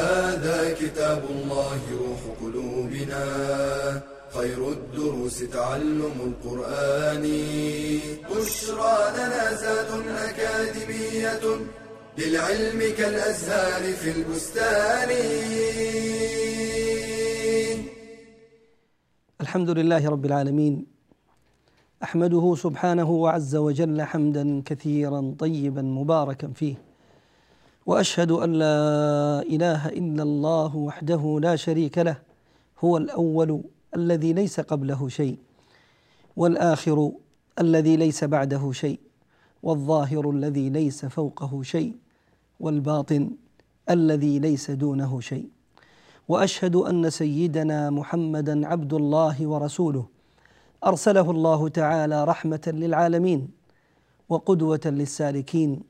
هذا كتاب الله روح قلوبنا. خير الدروس تعلم القرآن. بشرى لنا زاد أكاديمية للعلم كالأزهار في البستان. الحمد لله رب العالمين. أحمده سبحانه وعز وجل حمدا كثيرا طيبا مباركا فيه. وأشهد أن لا إله إلا الله وحده لا شريك له هو الأول الذي ليس قبله شيء والآخر الذي ليس بعده شيء والظاهر الذي ليس فوقه شيء والباطن الذي ليس دونه شيء. وأشهد أن سيدنا محمدا عبد الله ورسوله أرسله الله تعالى رحمة للعالمين وقدوة للسالكين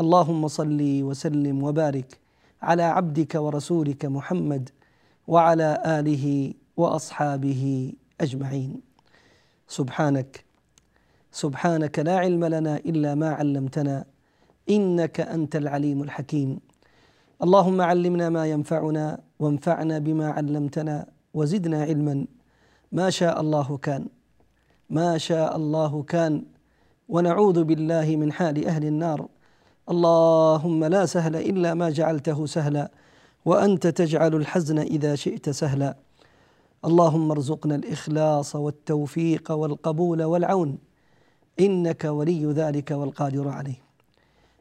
اللهم صل وسلم وبارك على عبدك ورسولك محمد وعلى آله وأصحابه أجمعين. سبحانك سبحانك لا علم لنا إلا ما علمتنا إنك أنت العليم الحكيم. اللهم علمنا ما ينفعنا وانفعنا بما علمتنا وزدنا علما. ما شاء الله كان ما شاء الله كان. ونعوذ بالله من حال أهل النار. اللهم لا سهل إلا ما جعلته سهلا وأنت تجعل الحزن إذا شئت سهلا. اللهم ارزقنا الإخلاص والتوفيق والقبول والعون إنك ولي ذلك والقادر عليه.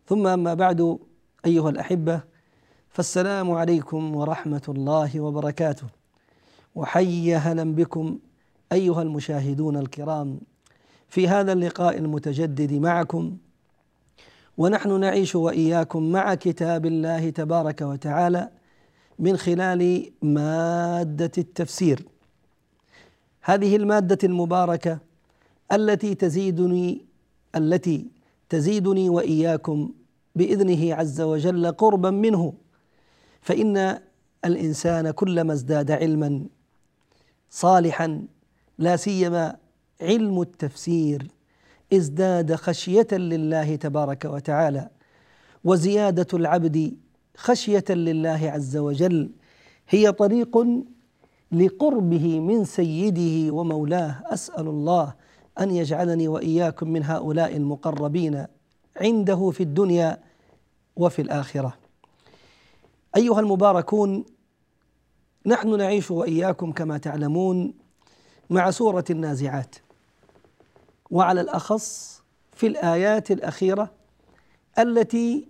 ثم أما بعد أيها الأحبة فالسلام عليكم ورحمة الله وبركاته. وحي هلا بكم أيها المشاهدون الكرام في هذا اللقاء المتجدد معكم ونحن نعيش وإياكم مع كتاب الله تبارك وتعالى من خلال مادة التفسير. هذه المادة المباركة التي تزيدني التي تزيدني وإياكم بإذنه عز وجل قربا منه. فإن الإنسان كلما ازداد علما صالحا لا سيما علم التفسير ازداد خشية لله تبارك وتعالى وزيادة العبد خشية لله عز وجل هي طريق لقربه من سيده ومولاه. أسأل الله أن يجعلني وإياكم من هؤلاء المقربين عنده في الدنيا وفي الآخرة. أيها المباركون نحن نعيش وإياكم كما تعلمون مع سورة النازعات. وعلى الأخص في الآيات الأخيرة التي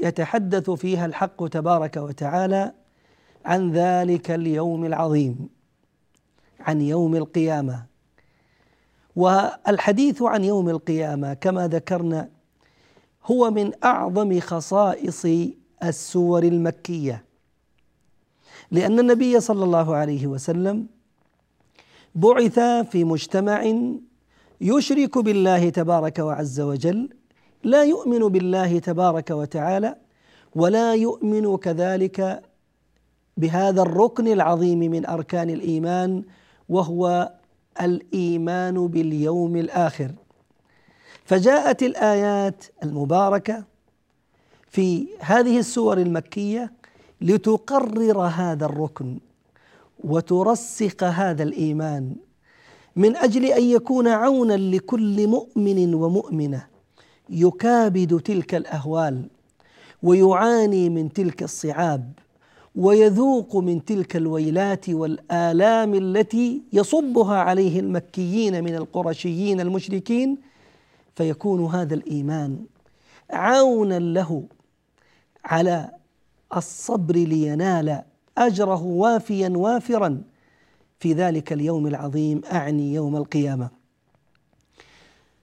يتحدث فيها الحق تبارك وتعالى عن ذلك اليوم العظيم عن يوم القيامة. والحديث عن يوم القيامة كما ذكرنا هو من أعظم خصائص السور المكية. لأن النبي صلى الله عليه وسلم بعث في مجتمع يشرك بالله تبارك وعز وجل لا يؤمن بالله تبارك وتعالى ولا يؤمن كذلك بهذا الركن العظيم من أركان الإيمان وهو الإيمان باليوم الآخر. فجاءت الآيات المباركة في هذه السور المكية لتقرر هذا الركن وترسخ هذا الإيمان. من أجل أن يكون عونا لكل مؤمن ومؤمنة. يكابد تلك الأهوال ويعاني من تلك الصعاب ويذوق من تلك الويلات والآلام التي يصبها عليه المكيين من القرشيين المشركين. فيكون هذا الإيمان عونا له على الصبر لينال أجره وافيا وافرا. في ذلك اليوم العظيم أعني يوم القيامة.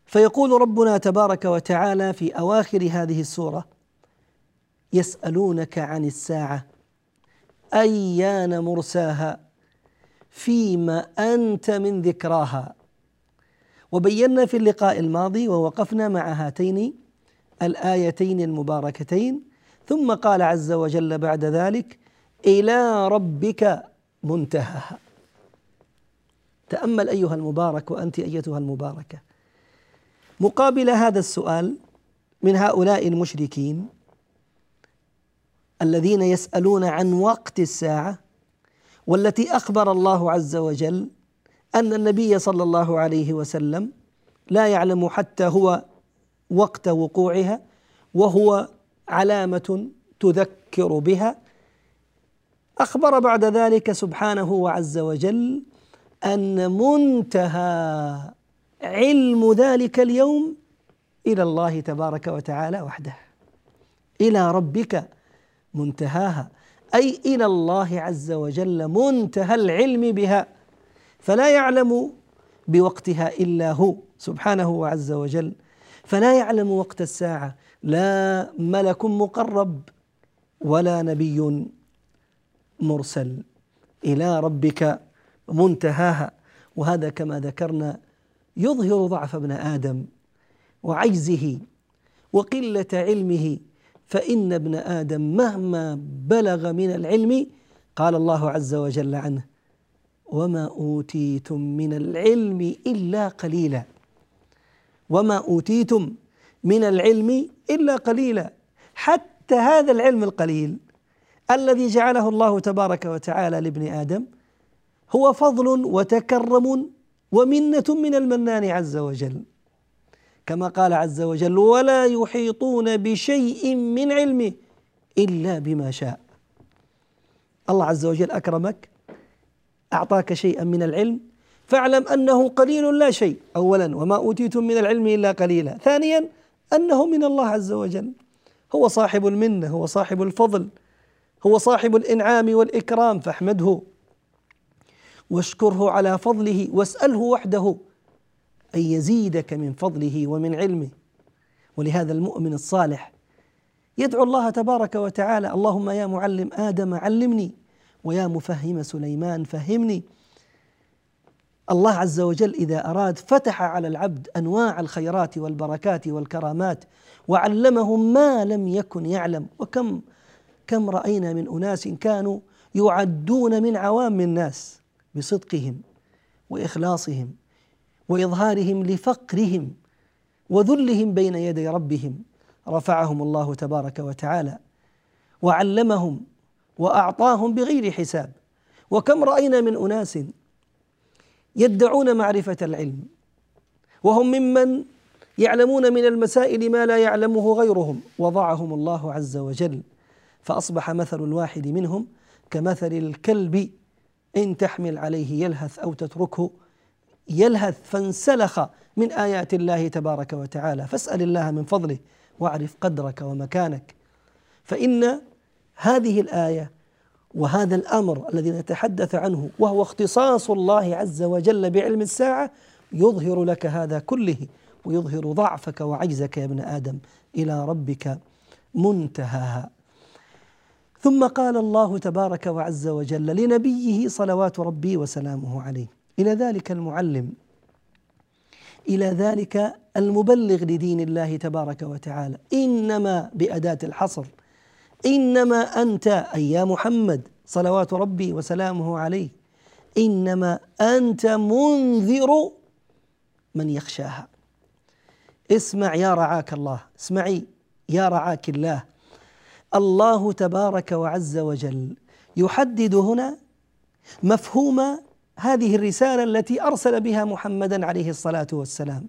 فيقول ربنا تبارك وتعالى في أواخر هذه السورة يسألونك عن الساعة أيان مرساها فيما أنت من ذكراها. وبينا في اللقاء الماضي ووقفنا مع هاتين الآيتين المباركتين ثم قال عز وجل بعد ذلك إلى ربك منتهاها. تأمل أيها المبارك وأنت أيتها المباركة. مقابل هذا السؤال من هؤلاء المشركين الذين يسألون عن وقت الساعة والتي أخبر الله عز وجل أن النبي صلى الله عليه وسلم لا يعلم حتى هو وقت وقوعها وهو علامة تذكر بها. أخبر بعد ذلك سبحانه وعز وجل أن منتهى علم ذلك اليوم إلى الله تبارك وتعالى وحده. إلى ربك منتهاها. أي إلى الله عز وجل منتهى العلم بها. فلا يعلم بوقتها إلا هو سبحانه وعز وجل. فلا يعلم وقت الساعة. لا ملك مقرب ولا نبي مرسل. إلى ربك منتهاها. وهذا كما ذكرنا يظهر ضعف ابن آدم وعجزه وقلة علمه. فإن ابن آدم مهما بلغ من العلم قال الله عز وجل عنه وما أوتيتم من العلم إلا قليلا. وما أوتيتم من العلم إلا قليلا. حتى هذا العلم القليل الذي جعله الله تبارك وتعالى لابن آدم هو فضل وتكرم ومنة من المنان عز وجل. كما قال عز وجل ولا يحيطون بشيء من علمه إلا بما شاء. الله عز وجل أكرمك أعطاك شيئا من العلم فاعلم أنه قليل لا شيء أولا وما أوتيتم من العلم إلا قليلا. ثانيا أنه من الله عز وجل. هو صاحب المنة هو صاحب الفضل هو صاحب الإنعام والإكرام فاحمده. واشكره على فضله واسأله وحده أن يزيدك من فضله ومن علمه. ولهذا المؤمن الصالح يدعو الله تبارك وتعالى اللهم يا معلم آدم علمني ويا مفهم سليمان فهمني. الله عز وجل إذا أراد فتح على العبد أنواع الخيرات والبركات والكرامات وعلمه ما لم يكن يعلم وكم كم رأينا من أناس كانوا يعدون من عوام الناس. بصدقهم وإخلاصهم وإظهارهم لفقرهم وذلهم بين يدي ربهم. رفعهم الله تبارك وتعالى وعلمهم وأعطاهم بغير حساب. وكم رأينا من أناس يدعون معرفة العلم وهم ممن يعلمون من المسائل ما لا يعلمه غيرهم. وضعهم الله عز وجل فأصبح مثل الواحد منهم كمثل الكلب إن تحمل عليه يلهث أو تتركه يلهث فانسلخ من آيات الله تبارك وتعالى. فاسأل الله من فضله واعرف قدرك ومكانك. فإن هذه الآية وهذا الأمر الذي نتحدث عنه وهو اختصاص الله عز وجل بعلم الساعة يظهر لك هذا كله ويظهر ضعفك وعجزك يا ابن آدم إلى ربك منتهاها. ثم قال الله تبارك وعز وجل لنبيه صلوات ربي وسلامه عليه. إلى ذلك المعلم إلى ذلك المبلغ لدين الله تبارك وتعالى. إنما بأداة الحصر إنما أنت أي يا محمد صلوات ربي وسلامه عليه إنما أنت منذر من يخشاها. اسمع يا رعاك الله اسمعي يا رعاك الله. الله تبارك وعز وجل يحدد هنا مفهوم هذه الرسالة التي أرسل بها محمدا عليه الصلاة والسلام.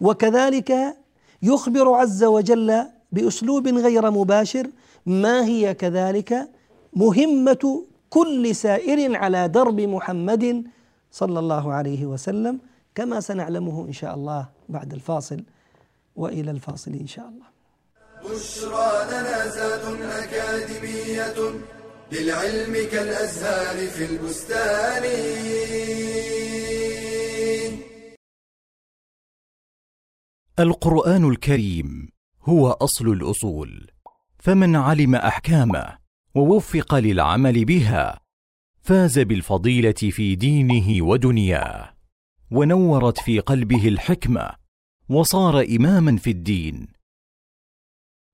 وكذلك يخبر عز وجل بأسلوب غير مباشر ما هي كذلك مهمة كل سائر على درب محمد صلى الله عليه وسلم كما سنعلمه إن شاء الله بعد الفاصل وإلى الفاصل إن شاء الله. بشرى لنا زاد أكاديمية للعلم كالأزهار في البستان. القرآن الكريم هو أصل الأصول فمن علم أحكامه ووفق للعمل بها فاز بالفضيلة في دينه ودنياه ونورت في قلبه الحكمة وصار إماما في الدين.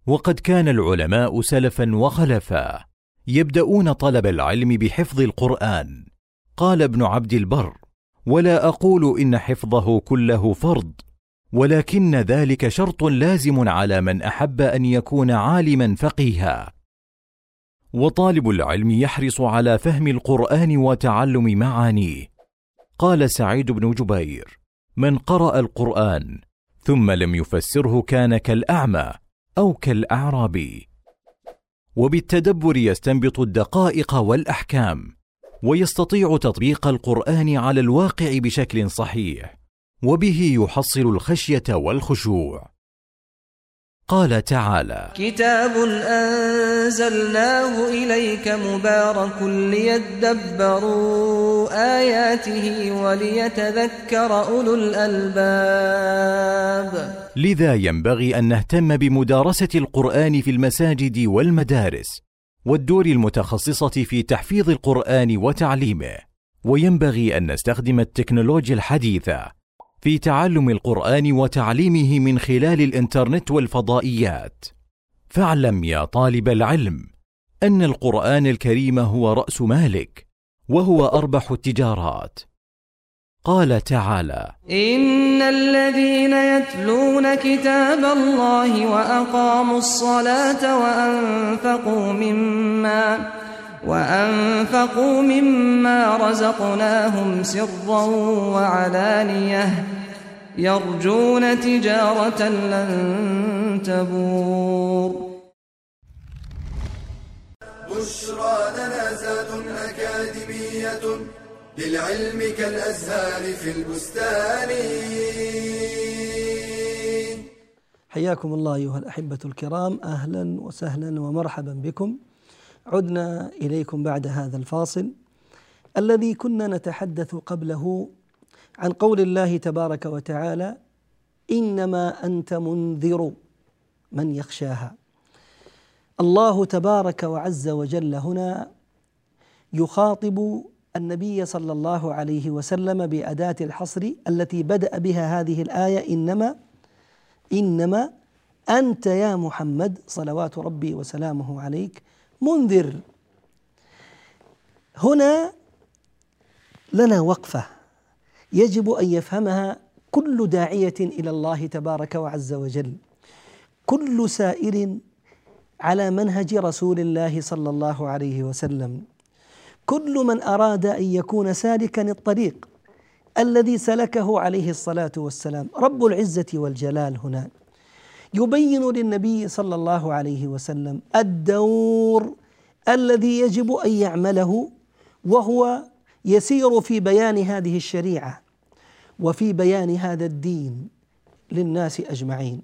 وقد كان العلماء سلفا وخلفا يبدأون طلب العلم بحفظ القرآن. قال ابن عبد البر ولا أقول إن حفظه كله فرض ولكن ذلك شرط لازم على من أحب أن يكون عالما فقيها. وطالب العلم يحرص على فهم القرآن وتعلم معانيه. قال سعيد بن جبير من قرأ القرآن ثم لم يفسره كان كالأعمى أو كالأعرابي وبالتدبر يستنبط الدقائق والأحكام ويستطيع تطبيق القرآن على الواقع بشكل صحيح وبه يحصل الخشية والخشوع. قال تعالى كتاب أنزلناه إليك مبارك ليدبروا آياته وليتذكر أولو الألباب. لذا ينبغي أن نهتم بمدارسة القرآن في المساجد والمدارس والدور المتخصصة في تحفيظ القرآن وتعليمه. وينبغي أن نستخدم التكنولوجيا الحديثة في تعلم القرآن وتعليمه من خلال الإنترنت والفضائيات. فاعلم يا طالب العلم أن القرآن الكريم هو رأس مالك وهو أربح التجارات. قال تعالى إن الذين يتلون كتاب الله وأقاموا الصلاة وأنفقوا مما وأنفقوا مما رزقناهم سرا وعلانية يرجون تجارة لن تبور. بشرى لنا زاد أكاديمية للعلم كالأزهار في البستان. حياكم الله أيها الأحبة الكرام أهلا وسهلا ومرحبا بكم. عدنا إليكم بعد هذا الفاصل. الذي كنا نتحدث قبله عن قول الله تبارك وتعالى إنما أنت منذر من يخشاها. الله تبارك وعز وجل هنا يخاطب النبي صلى الله عليه وسلم بأداة الحصر التي بدأ بها هذه الآية إنما إنما أنت يا محمد صلوات ربي وسلامه عليك منذر. هنا لنا وقفة يجب أن يفهمها كل داعية إلى الله تبارك وعز وجل. كل سائر على منهج رسول الله صلى الله عليه وسلم. كل من أراد أن يكون سالكا الطريق الذي سلكه عليه الصلاة والسلام. رب العزة والجلال هنا. يبين للنبي صلى الله عليه وسلم الدور الذي يجب أن يعمله وهو يسير في بيان هذه الشريعة وفي بيان هذا الدين للناس أجمعين.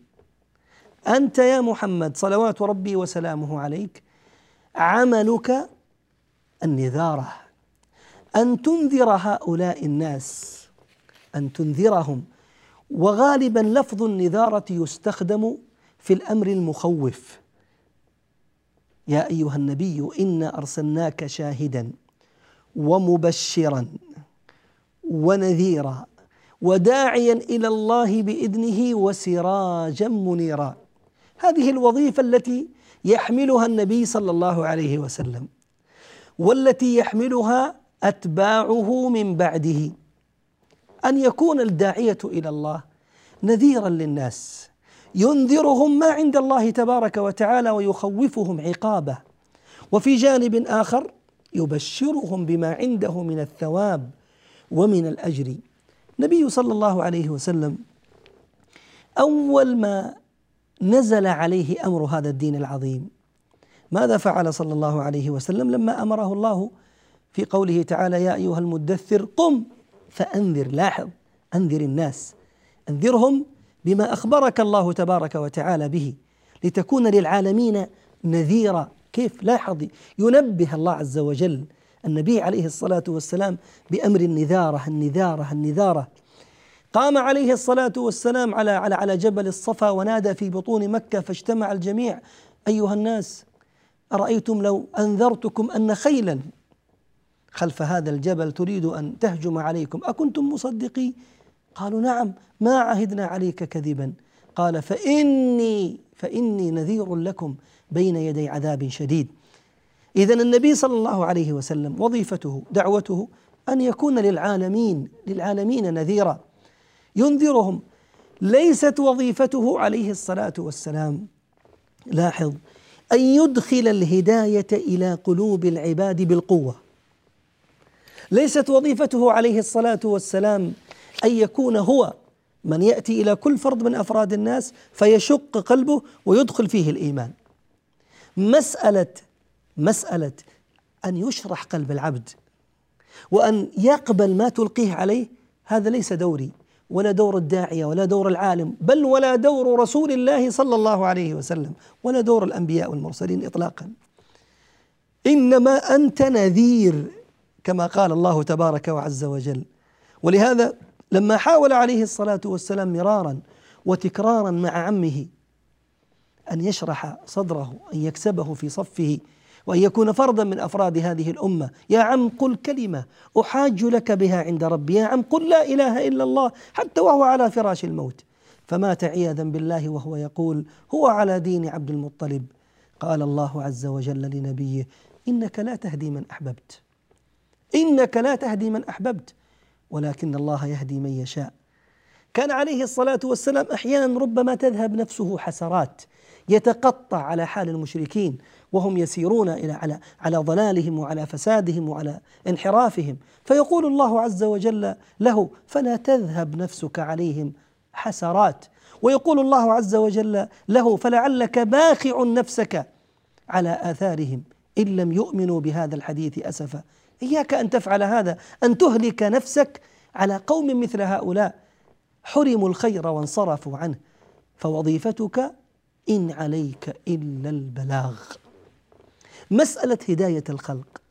أنت يا محمد صلوات ربي وسلامه عليك عملك النذارة. أن تنذر هؤلاء الناس أن تنذرهم. وغالبا لفظ النذارة يستخدم في الأمر المخوف. يا أيها النبي إنا أرسلناك شاهدا ومبشرا ونذيرا وداعيا إلى الله بإذنه وسراجا منيرا. هذه الوظيفة التي يحملها النبي صلى الله عليه وسلم والتي يحملها أتباعه من بعده. أن يكون الداعية إلى الله نذيرا للناس ينذرهم ما عند الله تبارك وتعالى ويخوفهم عقابه. وفي جانب آخر يبشرهم بما عنده من الثواب ومن الأجر. النبي صلى الله عليه وسلم أول ما نزل عليه أمر هذا الدين العظيم ماذا فعل صلى الله عليه وسلم لما أمره الله في قوله تعالى يا أيها المدثر قم فأنذر لاحظ أنذر الناس. أنذرهم بما أخبرك الله تبارك وتعالى به لتكون للعالمين نذيرا. كيف؟ لاحظ ينبه الله عز وجل النبي عليه الصلاة والسلام بأمر النذارة النذارة النذارة. قام عليه الصلاة والسلام على على على جبل الصفا ونادى في بطون مكة فاجتمع الجميع. أيها الناس أرأيتم لو أنذرتكم أن خيلا خلف هذا الجبل تريد أن تهجم عليكم. أكنتم مصدقي؟ قالوا نعم ما عهدنا عليك كذبا. قال فإني فإني نذير لكم بين يدي عذاب شديد. إذا النبي صلى الله عليه وسلم وظيفته دعوته أن يكون للعالمين للعالمين نذيرا. ينذرهم. ليست وظيفته عليه الصلاة والسلام. لاحظ أن يدخل الهداية إلى قلوب العباد بالقوة. ليست وظيفته عليه الصلاة والسلام أن يكون هو من يأتي إلى كل فرد من أفراد الناس فيشق قلبه ويدخل فيه الإيمان. مسألة مسألة أن يشرح قلب العبد وأن يقبل ما تلقيه عليه هذا ليس دوري ولا دور الداعية ولا دور العالم بل ولا دور رسول الله صلى الله عليه وسلم ولا دور الأنبياء والمرسلين إطلاقا. إنما أنت نذير كما قال الله تبارك وعز وجل. ولهذا لما حاول عليه الصلاة والسلام مرارا وتكرارا مع عمه أن يشرح صدره أن يكسبه في صفه وأن يكون فردا من أفراد هذه الأمة. يا عم قل كلمة أحاج لك بها عند ربي. يا عم قل لا إله إلا الله حتى وهو على فراش الموت. فمات عياذا بالله وهو يقول هو على دين عبد المطلب. قال الله عز وجل لنبيه إنك لا تهدي من أحببت. إنك لا تهدي من أحببت ولكن الله يهدي من يشاء. كان عليه الصلاة والسلام أحيانا ربما تذهب نفسه حسرات يتقطع على حال المشركين وهم يسيرون إلى على على ضلالهم وعلى فسادهم وعلى انحرافهم. فيقول الله عز وجل له فلا تذهب نفسك عليهم حسرات. ويقول الله عز وجل له فلعلك باخع نفسك على آثارهم إن لم يؤمنوا بهذا الحديث أسفا. إياك أن تفعل هذا أن تهلك نفسك على قوم مثل هؤلاء. حرموا الخير وانصرفوا عنه. فوظيفتك إن عليك إلا البلاغ. مسألة هداية الخلق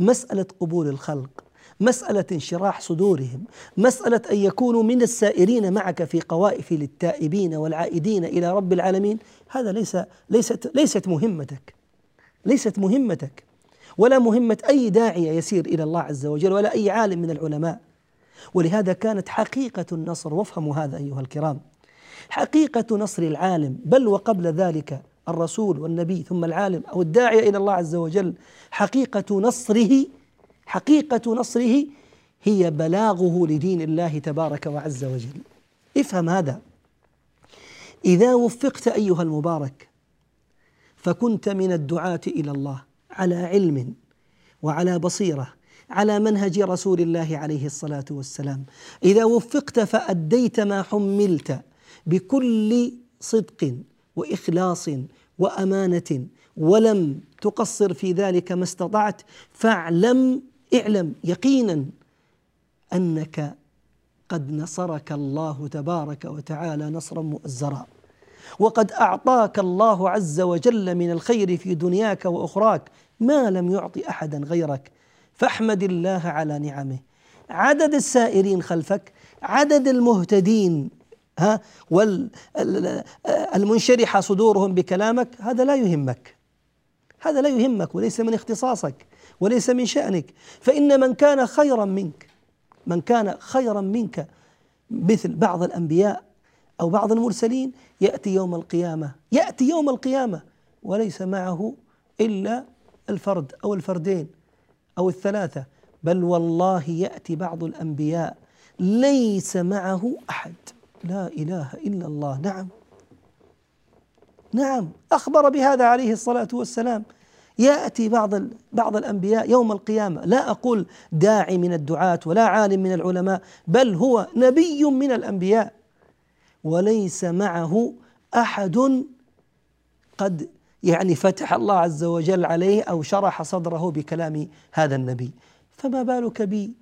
مسألة قبول الخلق مسألة انشراح صدورهم مسألة أن يكونوا من السائرين معك في قوائف للتائبين والعائدين إلى رب العالمين هذا ليس ليست ليست مهمتك. ليست مهمتك. ولا مهمة أي داعيه يسير إلى الله عز وجل ولا أي عالم من العلماء. ولهذا كانت حقيقة النصر وافهموا هذا أيها الكرام حقيقة نصر العالم بل وقبل ذلك الرسول والنبي ثم العالم أو الداعية إلى الله عز وجل حقيقة نصره حقيقة نصره هي بلاغه لدين الله تبارك وعز وجل. افهم هذا. إذا وفقت أيها المبارك فكنت من الدعاة إلى الله. على علم وعلى بصيرة على منهج رسول الله عليه الصلاة والسلام. إذا وفقت فأديت ما حملت بكل صدق وإخلاص وأمانة ولم تقصر في ذلك ما استطعت فاعلم اعلم يقينا أنك قد نصرك الله تبارك وتعالى نصرا مؤزرا. وقد أعطاك الله عز وجل من الخير في دنياك وأخراك ما لم يعط أحدا غيرك. فاحمد الله على نعمه. عدد السائرين خلفك عدد المهتدين ها والمنشرحة صدورهم بكلامك هذا لا يهمك. هذا لا يهمك وليس من اختصاصك وليس من شأنك. فإن من كان خيرا منك من كان خيرا منك مثل بعض الأنبياء أو بعض المرسلين يأتي يوم القيامة. يأتي يوم القيامة. وليس معه إلا الفرد أو الفردين أو الثلاثة. بل والله يأتي بعض الأنبياء. ليس معه أحد. لا إله إلا الله. نعم. نعم. أخبر بهذا عليه الصلاة والسلام. يأتي بعض بعض الأنبياء يوم القيامة. لا أقول داعي من الدعاة ولا عالم من العلماء. بل هو نبي من الأنبياء. وليس معه أحد قد يعني فتح الله عز وجل عليه أو شرح صدره بكلام هذا النبي. فما بالك بي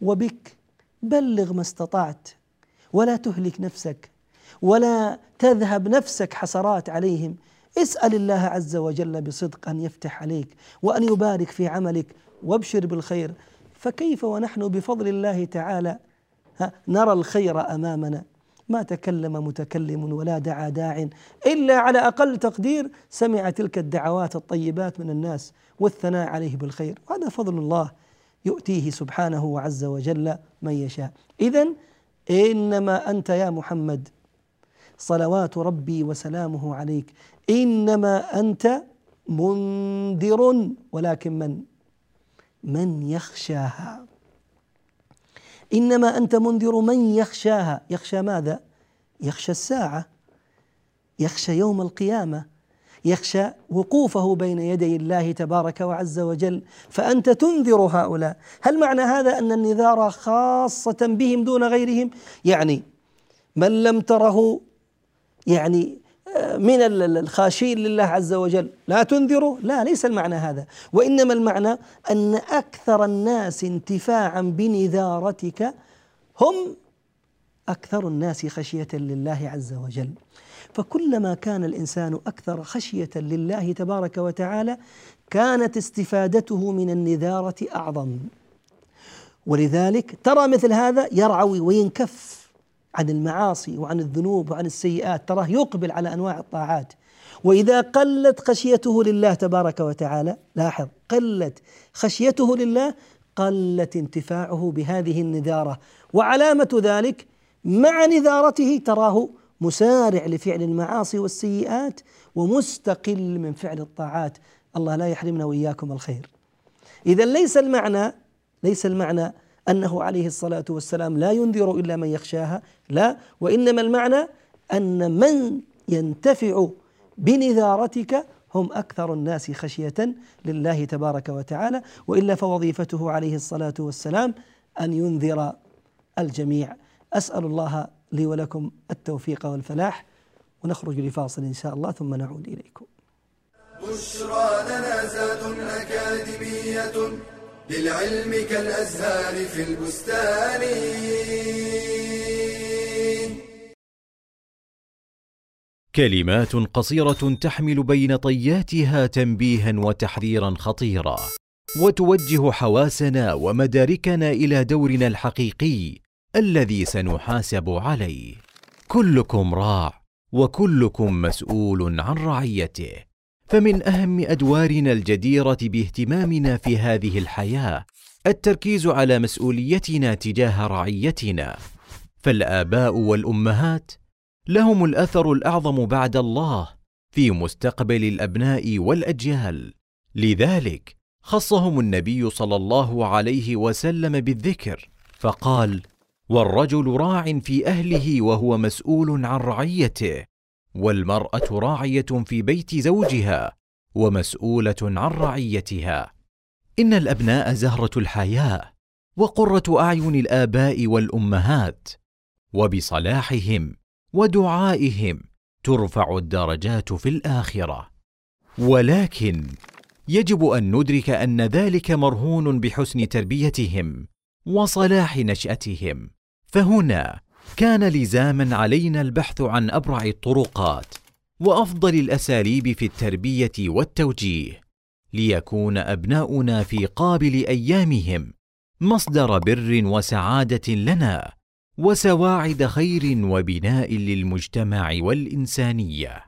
وبك؟ بلغ ما استطعت ولا تهلك نفسك ولا تذهب نفسك حسرات عليهم. اسأل الله عز وجل بصدق أن يفتح عليك وأن يبارك في عملك وابشر بالخير. فكيف ونحن بفضل الله تعالى؟ نرى الخير أمامنا. ما تكلم متكلم ولا دعا داع إلا على أقل تقدير سمع تلك الدعوات الطيبات من الناس والثناء عليه بالخير. وهذا فضل الله يؤتيه سبحانه وعز وجل من يشاء. اذا إنما أنت يا محمد صلوات ربي وسلامه عليك. إنما أنت منذر ولكن من؟ من يخشاها. إنما أنت منذر من يخشاها. يخشى ماذا؟ يخشى الساعة. يخشى يوم القيامة. يخشى وقوفه بين يدي الله تبارك وعز وجل. فأنت تنذر هؤلاء. هل معنى هذا أن النذار خاصة بهم دون غيرهم؟ يعني من لم تره يعني من الخاشين لله عز وجل. لا تنذروا. لا ليس المعنى هذا. وإنما المعنى أن أكثر الناس انتفاعا بنذارتك هم أكثر الناس خشية لله عز وجل. فكلما كان الإنسان أكثر خشية لله تبارك وتعالى كانت استفادته من النذارة أعظم. ولذلك ترى مثل هذا يرعوي وينكف. عن المعاصي وعن الذنوب وعن السيئات تراه يقبل على أنواع الطاعات. وإذا قلت خشيته لله تبارك وتعالى لاحظ قلت خشيته لله قلت انتفاعه بهذه النذارة. وعلامة ذلك مع نذارته تراه مسارع لفعل المعاصي والسيئات ومستقل من فعل الطاعات. الله لا يحرمنا وإياكم الخير. اذا ليس المعنى ليس المعنى أنه عليه الصلاة والسلام لا ينذر إلا من يخشاها. لا وإنما المعنى أن من ينتفع بنذارتك هم أكثر الناس خشية لله تبارك وتعالى وإلا فوظيفته عليه الصلاة والسلام أن ينذر الجميع. أسأل الله لي ولكم التوفيق والفلاح. ونخرج لفاصل إن شاء الله ثم نعود إليكم. بشرى لنا زاد أكاديمية. للعلم كالأزهار في البستان. كلمات قصيرة تحمل بين طياتها تنبيها وتحذيرا خطيرا وتوجه حواسنا ومداركنا إلى دورنا الحقيقي الذي سنحاسب عليه. كلكم راع وكلكم مسؤول عن رعيته. فمن أهم أدوارنا الجديرة باهتمامنا في هذه الحياة التركيز على مسؤوليتنا تجاه رعيتنا. فالآباء والأمهات لهم الأثر الأعظم بعد الله في مستقبل الأبناء والأجيال. لذلك خصهم النبي صلى الله عليه وسلم بالذكر فقال والرجل راع في أهله وهو مسؤول عن رعيته. والمرأة راعية في بيت زوجها ومسؤولة عن رعيتها. إن الأبناء زهرة الحياة وقرة أعين الآباء والأمهات وبصلاحهم ودعائهم ترفع الدرجات في الآخرة. ولكن يجب أن ندرك أن ذلك مرهون بحسن تربيتهم وصلاح نشأتهم. فهنا كان لزاما علينا البحث عن أبرع الطرقات وأفضل الأساليب في التربية والتوجيه ليكون أبناؤنا في قابل أيامهم مصدر بر وسعادة لنا وسواعد خير وبناء للمجتمع والإنسانية.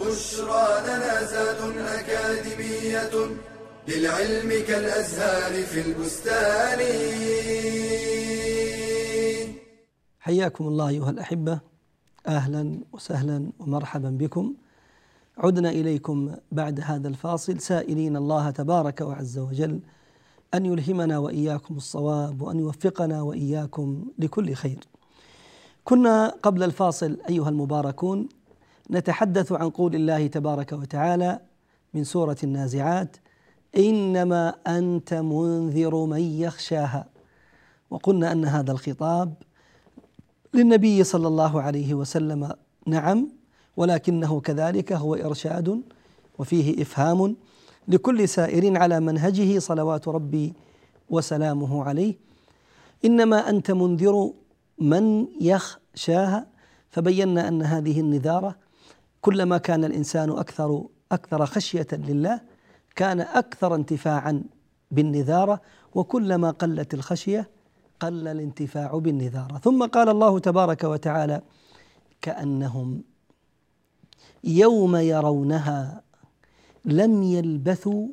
بشرى لنا زاد أكاديمية للعلم كالأزهار في البستان. حياكم الله أيها الأحبة. أهلا وسهلا ومرحبا بكم. عدنا إليكم بعد هذا الفاصل. سائلين الله تبارك وعز وجل أن يلهمنا وإياكم الصواب وأن يوفقنا وإياكم لكل خير. كنا قبل الفاصل أيها المباركون نتحدث عن قول الله تبارك وتعالى من سورة النازعات إنما أنت منذر من يخشاها. وقلنا أن هذا الخطاب للنبي صلى الله عليه وسلم نعم ولكنه كذلك هو إرشاد وفيه إفهام لكل سائر على منهجه صلوات ربي وسلامه عليه. إنما أنت منذر من يخشاها. فبينا أن هذه النذارة كلما كان الإنسان أكثر أكثر خشية لله كان أكثر انتفاعا بالنذارة وكلما قلت الخشية قل الانتفاع بالنذارة. ثم قال الله تبارك وتعالى كأنهم يوم يرونها لم يلبثوا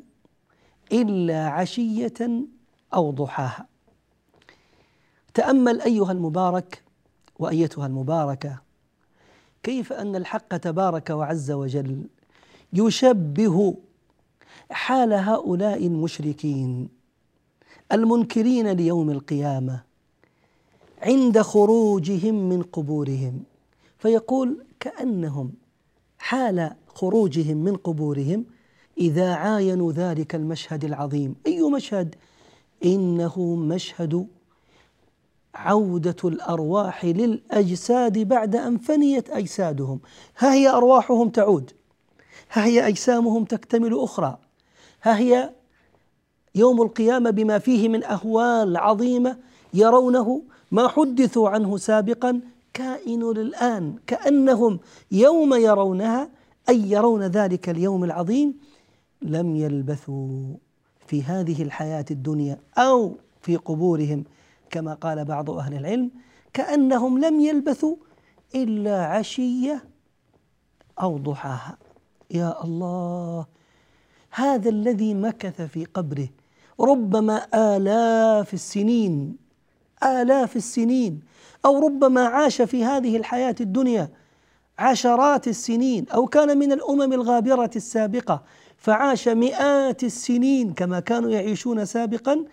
إلا عشية أو ضحاها. تأمل أيها المبارك وأيتها المباركة كيف أن الحق تبارك وعز وجل يشبه حال هؤلاء المشركين؟ المنكرين ليوم القيامة عند خروجهم من قبورهم. فيقول كأنهم حال خروجهم من قبورهم إذا عاينوا ذلك المشهد العظيم. أي مشهد؟ إنه مشهد عودة الأرواح للأجساد بعد أن فنيت أجسادهم. ها هي أرواحهم تعود. ها هي أجسامهم تكتمل أخرى. ها هي يوم القيامة بما فيه من أهوال عظيمة يرونه ما حدثوا عنه سابقا كائن الآن كأنهم يوم يرونها أي يرون ذلك اليوم العظيم لم يلبثوا في هذه الحياة الدنيا أو في قبورهم كما قال بعض أهل العلم كأنهم لم يلبثوا إلا عشية أو ضحاها. يا الله هذا الذي مكث في قبره ربما آلاف السنين آلاف السنين أو ربما عاش في هذه الحياة الدنيا عشرات السنين أو كان من الأمم الغابرة السابقة فعاش مئات السنين كما كانوا يعيشون سابقا.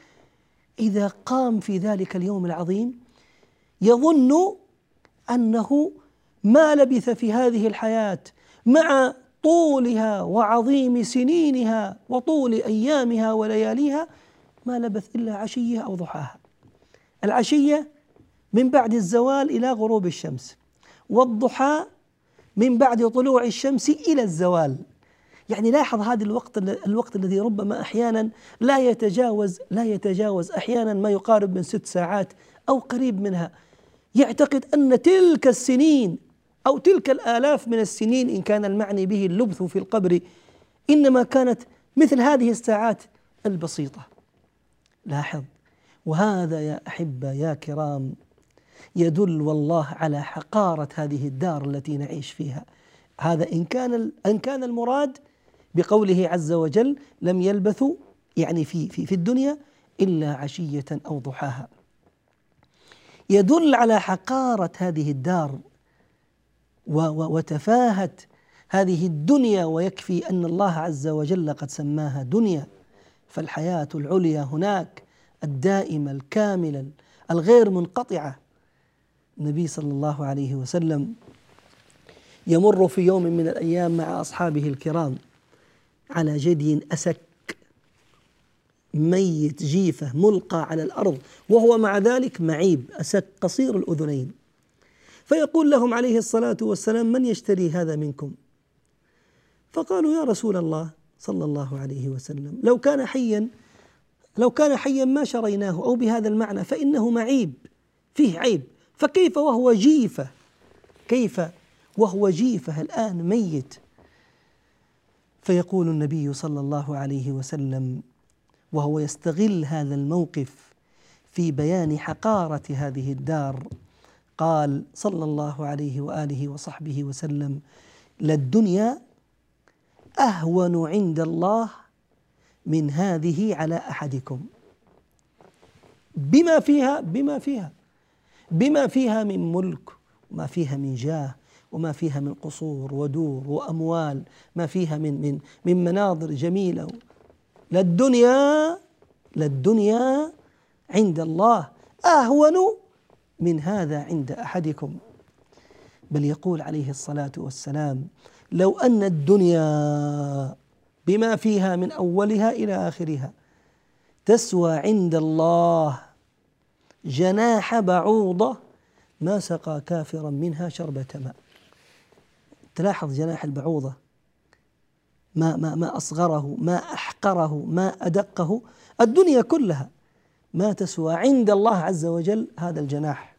إذا قام في ذلك اليوم العظيم يظن أنه ما لبث في هذه الحياة مع طولها وعظيم سنينها وطول أيامها ولياليها ما لبث إلا عشية أو ضحاها. العشية من بعد الزوال إلى غروب الشمس والضحى من بعد طلوع الشمس إلى الزوال. يعني لاحظ هذا الوقت الوقت الذي ربما أحيانا لا يتجاوز لا يتجاوز أحيانا ما يقارب من ست ساعات أو قريب منها. يعتقد أن تلك السنين أو تلك الآلاف من السنين إن كان المعني به اللبث في القبر إنما كانت مثل هذه الساعات البسيطة. لاحظ وهذا يا أحبة يا كرام يدل والله على حقارة هذه الدار التي نعيش فيها. هذا إن كان إن كان المراد بقوله عز وجل لم يلبثوا يعني في في في الدنيا إلا عشية أو ضحاها. يدل على حقارة هذه الدار وتفاهه هذه الدنيا ويكفي أن الله عز وجل قد سماها دنيا. فالحياة العليا هناك الدائمه الكامله الغير منقطعة. النبي صلى الله عليه وسلم يمر في يوم من الأيام مع أصحابه الكرام على جدي أسك. ميت جيفة ملقى على الأرض وهو مع ذلك معيب أسك قصير الأذنين. فيقول لهم عليه الصلاة والسلام من يشتري هذا منكم؟ فقالوا يا رسول الله صلى الله عليه وسلم لو كان حيا لو كان حيا ما شريناه أو بهذا المعنى فإنه معيب فيه عيب. فكيف وهو جيفة؟ كيف وهو جيفة الآن ميت؟ فيقول النبي صلى الله عليه وسلم وهو يستغل هذا الموقف في بيان حقارة هذه الدار. قال صلى الله عليه وآله وصحبه وسلم للدنيا أهون عند الله من هذه على أحدكم. بما فيها بما فيها بما فيها من ملك وما فيها من جاه وما فيها من قصور ودور وأموال ما فيها من من من مناظر جميلة. للدنيا للدنيا عند الله أهون من هذا عند أحدكم؟ بل يقول عليه الصلاة والسلام لو أن الدنيا بما فيها من أولها إلى آخرها تسوى عند الله جناح بعوضة ما سقى كافرا منها شربة ماء. تلاحظ جناح البعوضة؟ ما ما ما أصغره ما أحقره ما أدقه الدنيا كلها ما تسوى. عند الله عز وجل هذا الجناح.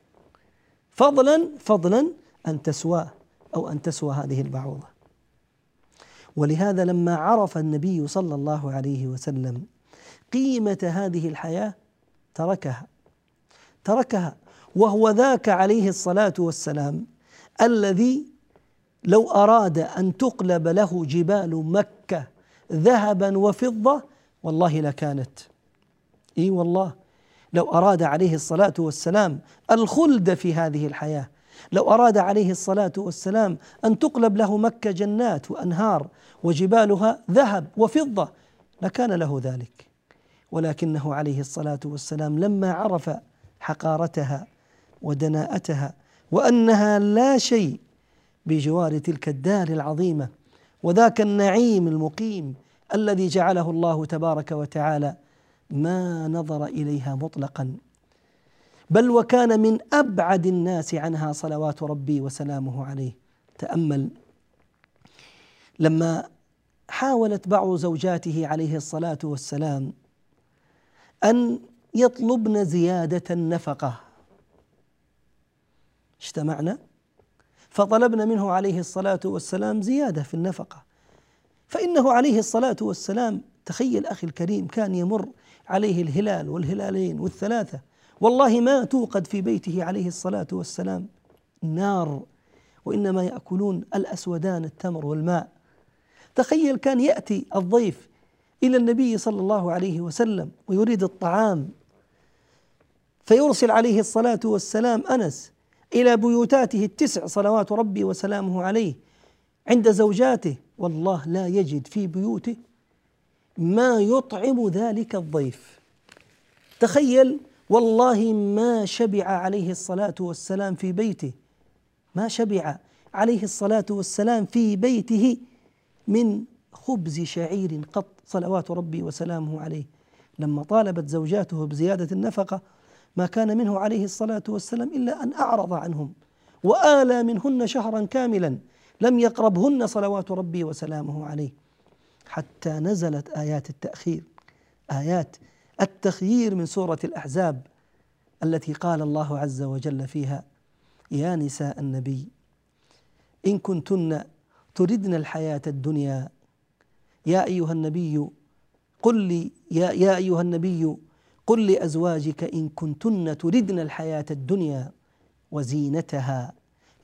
فضلا فضلا أن تسواه أو أن تسوى هذه البعوضة. ولهذا لما عرف النبي صلى الله عليه وسلم قيمة هذه الحياة تركها. تركها. وهو ذاك عليه الصلاة والسلام الذي لو أراد أن تقلب له جبال مكة ذهبا وفضة والله لكانت. إي والله. لو أراد عليه الصلاة والسلام الخلد في هذه الحياة لو أراد عليه الصلاة والسلام أن تقلب له مكة جنات وأنهار وجبالها ذهب وفضة لكان له ذلك. ولكنه عليه الصلاة والسلام لما عرف حقارتها ودناءتها وأنها لا شيء بجوار تلك الدار العظيمة وذاك النعيم المقيم الذي جعله الله تبارك وتعالى ما نظر إليها مطلقا. بل وكان من أبعد الناس عنها صلوات ربي وسلامه عليه. تأمل. لما حاولت بعض زوجاته عليه الصلاة والسلام أن يطلبن زيادة النفقة. اجتمعنا. فطلبنا منه عليه الصلاة والسلام زيادة في النفقة. فإنه عليه الصلاة والسلام تخيل أخي الكريم كان يمر عليه الهلال والهلالين والثلاثة. والله ما توقد في بيته عليه الصلاة والسلام نار وإنما يأكلون الأسودان التمر والماء. تخيل كان يأتي الضيف إلى النبي صلى الله عليه وسلم ويريد الطعام. فيرسل عليه الصلاة والسلام أنس إلى بيوتاته التسع صلوات ربي وسلامه عليه عند زوجاته. والله لا يجد في بيوته ما يطعم ذلك الضيف. تخيل والله ما شبع عليه الصلاة والسلام في بيته. ما شبع عليه الصلاة والسلام في بيته من خبز شعير قط صلوات ربي وسلامه عليه. لما طالبت زوجاته بزيادة النفقة ما كان منه عليه الصلاة والسلام إلا أن أعرض عنهم وآلى منهن شهرا كاملا. لم يقربهن صلوات ربي وسلامه عليه. حتى نزلت آيات التأخير. آيات التخيير من سورة الأحزاب التي قال الله عز وجل فيها يا نساء النبي إن كنتن تردن الحياة الدنيا يا أيها النبي قل لي يا, يا أيها النبي قل لأزواجك إن كنتن تردن الحياة الدنيا وزينتها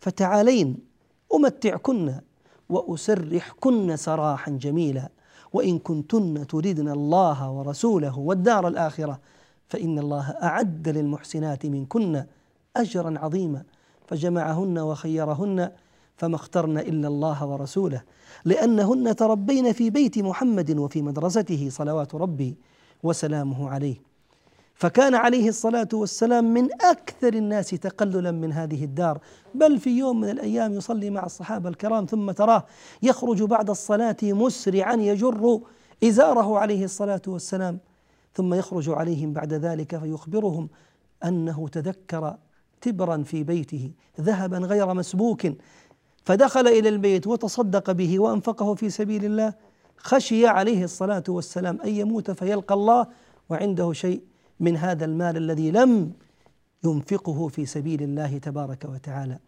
فتعالين أمتعكن وأسرحكن سراحا جميلا. وإن كنتن تردن الله ورسوله والدار الآخرة فإن الله أعد للمحسنات منكن أجرا عظيما. فجمعهن وخيرهن فما اخترن إلا الله ورسوله لأنهن تربين في بيت محمد وفي مدرسته صلوات ربي وسلامه عليه. فكان عليه الصلاة والسلام من أكثر الناس تقللا من هذه الدار. بل في يوم من الأيام يصلي مع الصحابة الكرام ثم تراه يخرج بعد الصلاة مسرعا يجر إزاره عليه الصلاة والسلام. ثم يخرج عليهم بعد ذلك فيخبرهم أنه تذكر تبرا في بيته ذهبا غير مسبوك. فدخل إلى البيت وتصدق به وأنفقه في سبيل الله. خشي عليه الصلاة والسلام أن يموت فيلقى الله وعنده شيء من هذا المال الذي لم ينفقه في سبيل الله تبارك وتعالى.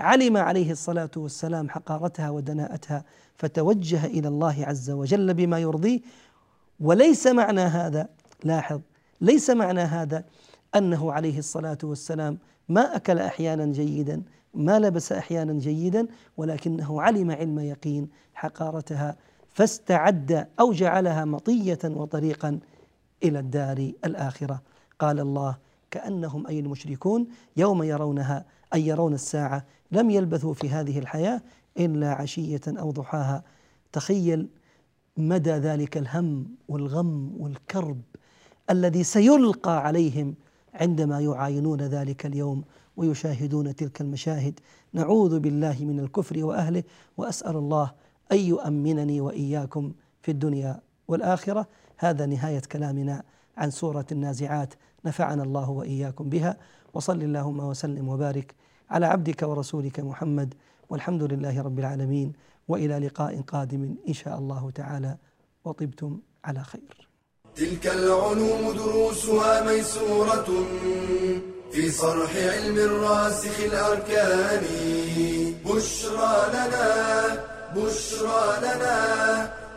علم عليه الصلاة والسلام حقارتها ودناءتها فتوجه إلى الله عز وجل بما يرضيه. وليس معنى هذا لاحظ ليس معنى هذا أنه عليه الصلاة والسلام ما أكل أحيانا جيدا ما لبس أحيانا جيدا ولكنه علم علم يقين حقارتها فاستعد أو جعلها مطية وطريقا إلى الدار الآخرة. قال الله كأنهم أي المشركون يوم يرونها أي يرون الساعة لم يلبثوا في هذه الحياة إلا عشية أو ضحاها. تخيل مدى ذلك الهم والغم والكرب الذي سيلقى عليهم عندما يعاينون ذلك اليوم ويشاهدون تلك المشاهد. نعوذ بالله من الكفر وأهله وأسأل الله أن يؤمنني وإياكم في الدنيا والآخرة. هذا نهاية كلامنا عن سورة النازعات. نفعنا الله وإياكم بها. وصل اللهم وسلم وبارك على عبدك ورسولك محمد. والحمد لله رب العالمين. وإلى لقاء قادم إن شاء الله تعالى. وطبتم على خير. تلك العلوم دروسها ميسورة في صرح علم الراسخ الأركان. بشرى لنا بشرى لنا